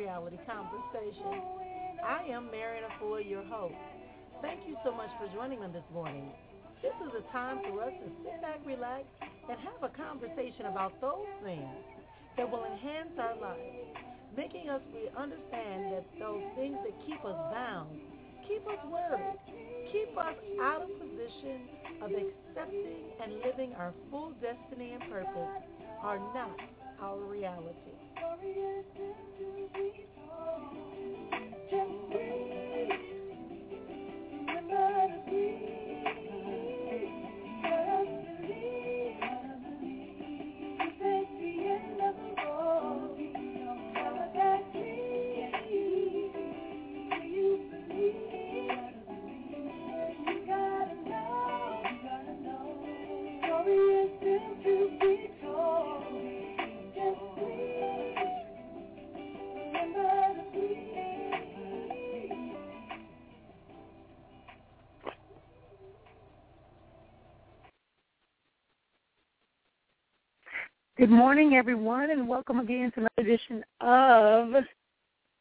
reality conversation. I am Marrian Efua, your host. Thank you so much for joining me this morning. This is a time for us to sit back, relax, and have a conversation about those things that will enhance our lives, making us understand that those things that keep us bound, keep us worried, keep us out of position of accepting and living our full destiny and purpose are not our reality. Good morning, everyone, and welcome again to another edition of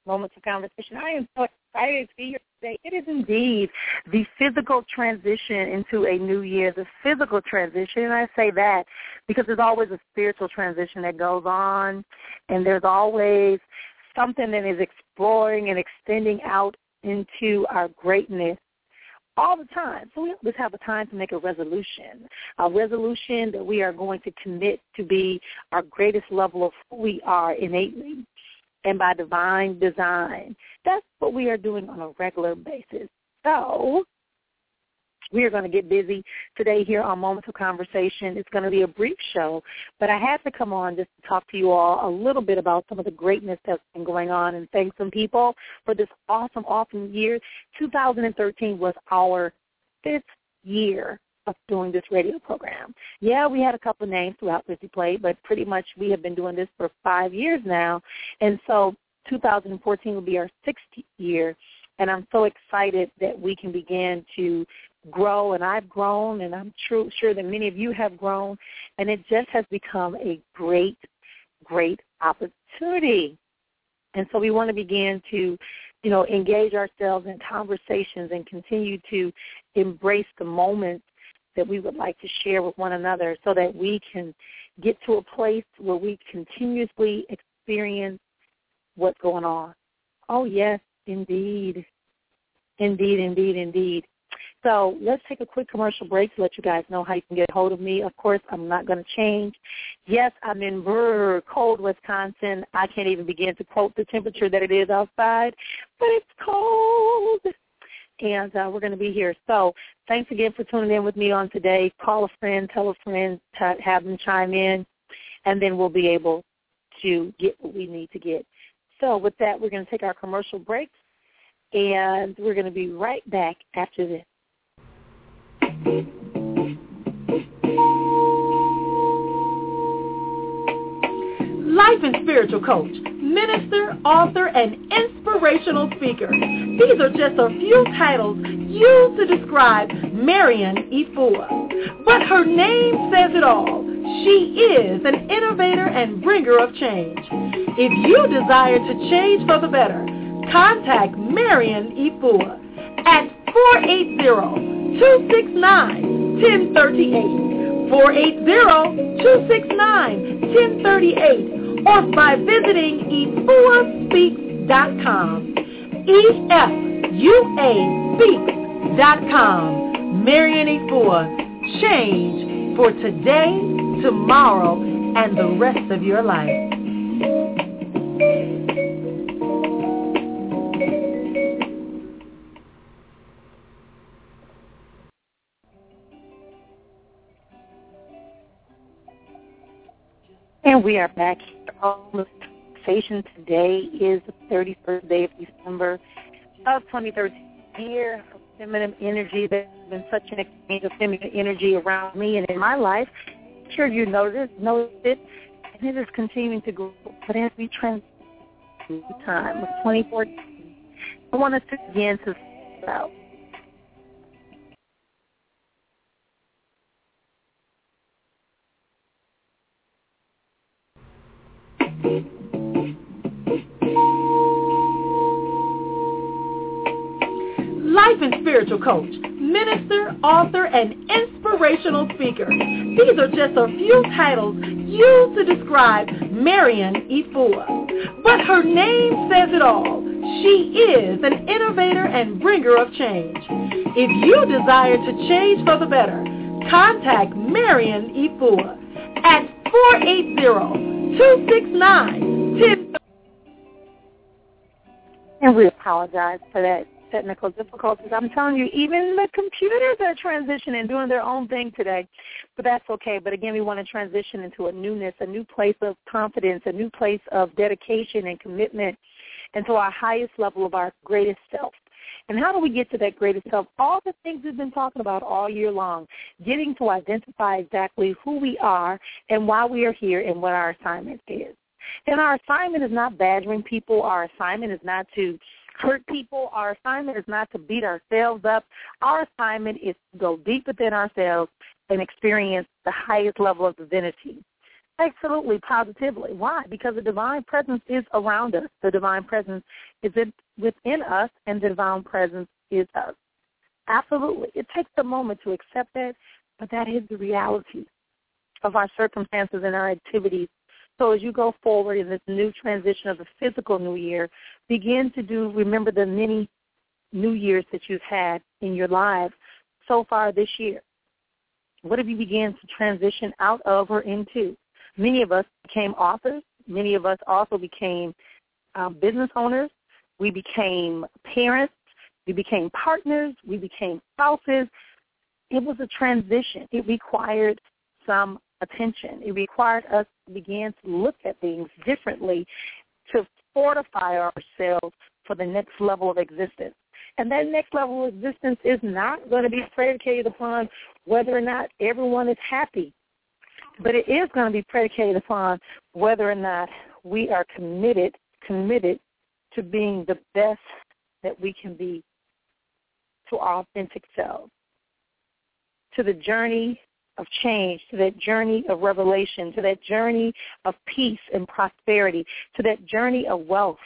Moments of Conversation. I am so excited to be here today. It is indeed the physical transition into a new year, the physical transition, and I say that because there's always a spiritual transition that goes on, and there's always something that is exploring and extending out into our greatness all the time. So we always have a time to make a resolution, a resolution that we are going to commit to be our greatest level of who we are innately and by divine design. That's what we are doing on a regular basis. So we are going to get busy today here on Moments of Conversation. It's going to be a brief show, but I had to come on just to talk to you all a little bit about some of the greatness that's been going on and thank some people for this awesome, awesome year. 2013 was our fifth year of doing this radio program. Yeah, we had a couple of names throughout Fifty Play, but pretty much we have been doing this for five years now. And so 2014 will be our sixth year And I'm so excited that we can begin to grow, and I've grown, and I'm true, sure that many of you have grown, and it just has become a great, great opportunity. And so we want to begin to, you know, engage ourselves in conversations and continue to embrace the moments that we would like to share with one another so that we can get to a place where we continuously experience what's going on. Oh, yes, indeed. Indeed, indeed, indeed. So let's take a quick commercial break to let you guys know how you can get hold of me. Of course, I'm not going to change. Yes, I'm in brr, cold Wisconsin. I can't even begin to quote the temperature that it is outside, but it's cold. And uh, we're going to be here. So thanks again for tuning in with me on today. Call a friend, tell a friend, to have them chime in, and then we'll be able to get what we need to get. So with that, we're going to take our commercial breaks, and we're going to be right back after this. Life and spiritual coach, minister, author, and inspirational speaker. These are just a few titles used to describe Marrian Efua. But her name says it all. She is an innovator and bringer of change. If you desire to change for the better, contact Marrian Efua at 480-269-1038, 480-269-1038, or by visiting efuaspeaks.com, E-F-U-A speaks.com. Marrian Efua, change for today, tomorrow, and the rest of your life. We are back here the conversation. Today is the 31st day of December of 2013 year feminine energy. There's been such an exchange of feminine energy around me and in my life. I'm sure you noticed, noticed it, and it is continuing to grow. But as we transition to time of 2014, I want us to begin to think about life and spiritual coach, minister, author, and inspirational speaker. These are just a few titles used to describe Marrian Efua. But her name says it all. She is an innovator and bringer of change. If you desire to change for the better, contact Marrian Efua at 480-269-1038. And we apologize for that technical difficulties. I'm telling you, even the computers are transitioning, doing their own thing today. But that's okay. But again, we want to transition into a newness, a new place of confidence, a new place of dedication and commitment and to our highest level of our greatest self. And how do we get to that greatest self? All the things we've been talking about all year long, getting to identify exactly who we are and why we are here and what our assignment is. And our assignment is not badgering people. Our assignment is not to hurt people. Our assignment is not to beat ourselves up. Our assignment is to go deep within ourselves and experience the highest level of divinity. Absolutely, positively. Why? Because the divine presence is around us. The divine presence is within us, and the divine presence is us. Absolutely. It takes a moment to accept that, but that is the reality of our circumstances and our activities so as you go forward in this new transition of the physical new year, begin to do, remember the many new years that you've had in your lives so far this year. What have you began to transition out of or into? Many of us became authors. Many of us also became uh, business owners. We became parents. We became partners. We became spouses. It was a transition. It required some attention. It required us to begin to look at things differently to fortify ourselves for the next level of existence. And that next level of existence is not going to be predicated upon whether or not everyone is happy, but it is going to be predicated upon whether or not we are committed, committed to being the best that we can be to our authentic selves, to the journey of change, to that journey of revelation, to that journey of peace and prosperity, to that journey of wealth,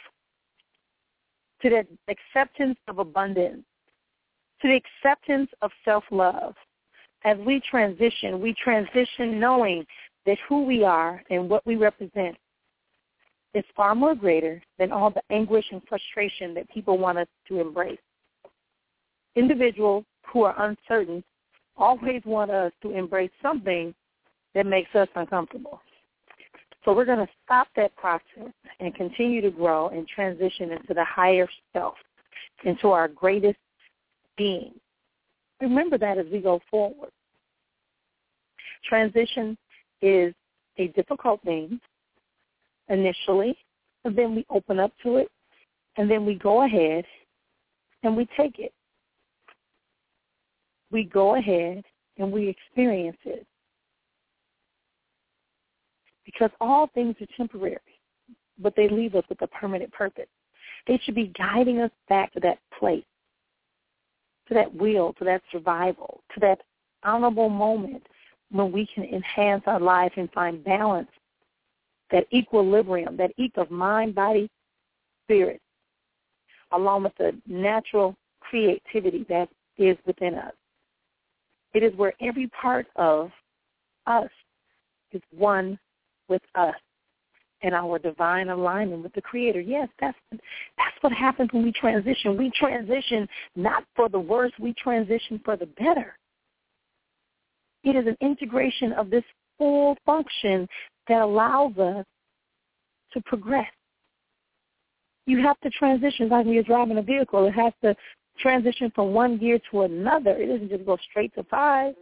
to that acceptance of abundance, to the acceptance of self-love. As we transition, we transition knowing that who we are and what we represent is far more greater than all the anguish and frustration that people want us to embrace. Individuals who are uncertain always want us to embrace something that makes us uncomfortable. So we're going to stop that process and continue to grow and transition into the higher self, into our greatest being. Remember that as we go forward. Transition is a difficult thing initially, and then we open up to it, and then we go ahead and we take it. We go ahead and we experience it. Because all things are temporary, but they leave us with a permanent purpose. They should be guiding us back to that place, to that will, to that survival, to that honorable moment when we can enhance our life and find balance, that equilibrium, that eke of mind, body, spirit, along with the natural creativity that is within us. It is where every part of us is one with us and our divine alignment with the Creator. Yes, that's that's what happens when we transition. We transition not for the worse, we transition for the better. It is an integration of this full function that allows us to progress. You have to transition like when you're driving a vehicle. It has to transition from one gear to another. It doesn't just go straight to five.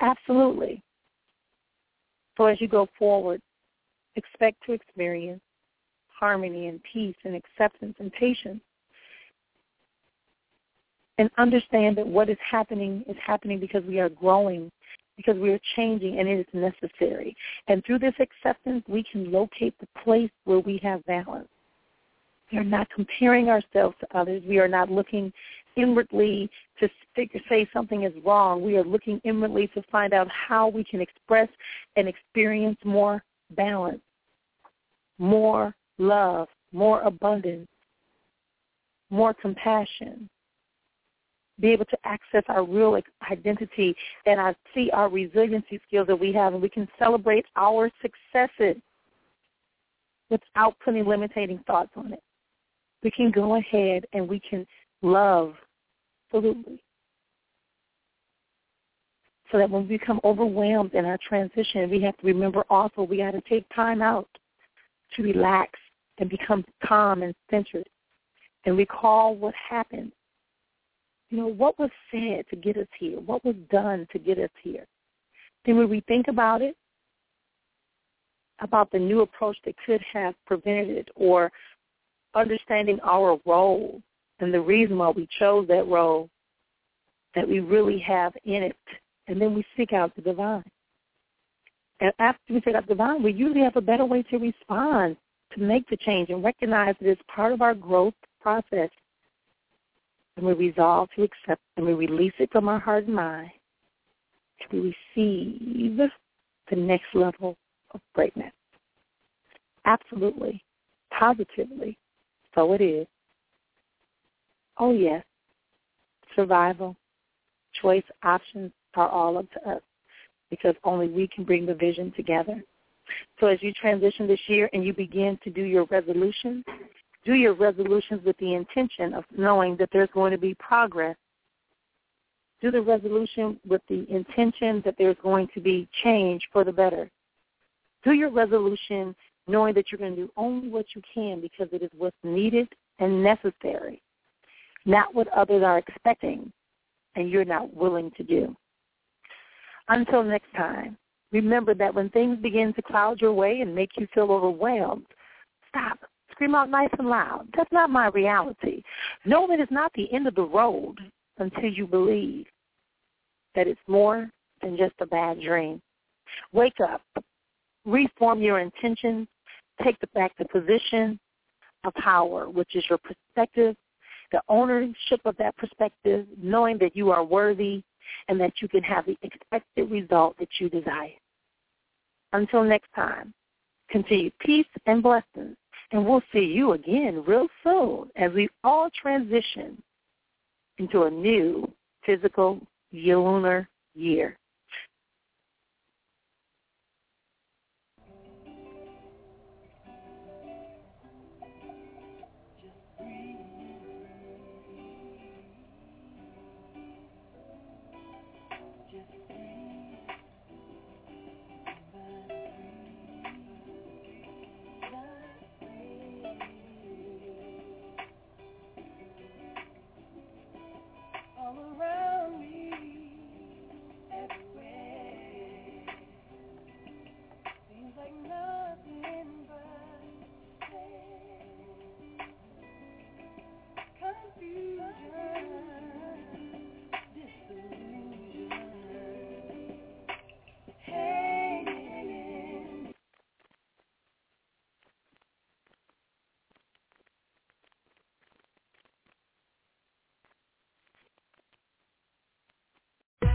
Absolutely. So as you go forward, expect to experience harmony and peace and acceptance and patience. And understand that what is happening is happening because we are growing, because we are changing, and it is necessary. And through this acceptance, we can locate the place where we have balance. We are not comparing ourselves to others. We are not looking inwardly to say something is wrong. We are looking inwardly to find out how we can express and experience more balance, more love, more abundance, more compassion, be able to access our real identity and I see our resiliency skills that we have and we can celebrate our successes without putting limiting thoughts on it we can go ahead and we can love absolutely. So that when we become overwhelmed in our transition, we have to remember also we got to take time out to relax and become calm and centered and recall what happened. You know, what was said to get us here? What was done to get us here? Then when we think about it, about the new approach that could have prevented it or understanding our role and the reason why we chose that role that we really have in it. And then we seek out the divine. And after we seek out divine, we usually have a better way to respond, to make the change and recognize that it's part of our growth process. And we resolve to accept and we release it from our heart and mind to receive the next level of greatness. Absolutely, positively, so it is. Oh, yes. Survival, choice, options are all up to us because only we can bring the vision together. So as you transition this year and you begin to do your resolutions, do your resolutions with the intention of knowing that there's going to be progress. Do the resolution with the intention that there's going to be change for the better. Do your resolution knowing that you're going to do only what you can because it is what's needed and necessary, not what others are expecting and you're not willing to do. Until next time, remember that when things begin to cloud your way and make you feel overwhelmed, stop. Scream out nice and loud. That's not my reality. Know that it's not the end of the road until you believe that it's more than just a bad dream. Wake up. Reform your intentions take back the position, of power, which is your perspective, the ownership of that perspective, knowing that you are worthy and that you can have the expected result that you desire. Until next time, continue peace and blessings, and we'll see you again real soon as we all transition into a new physical lunar year.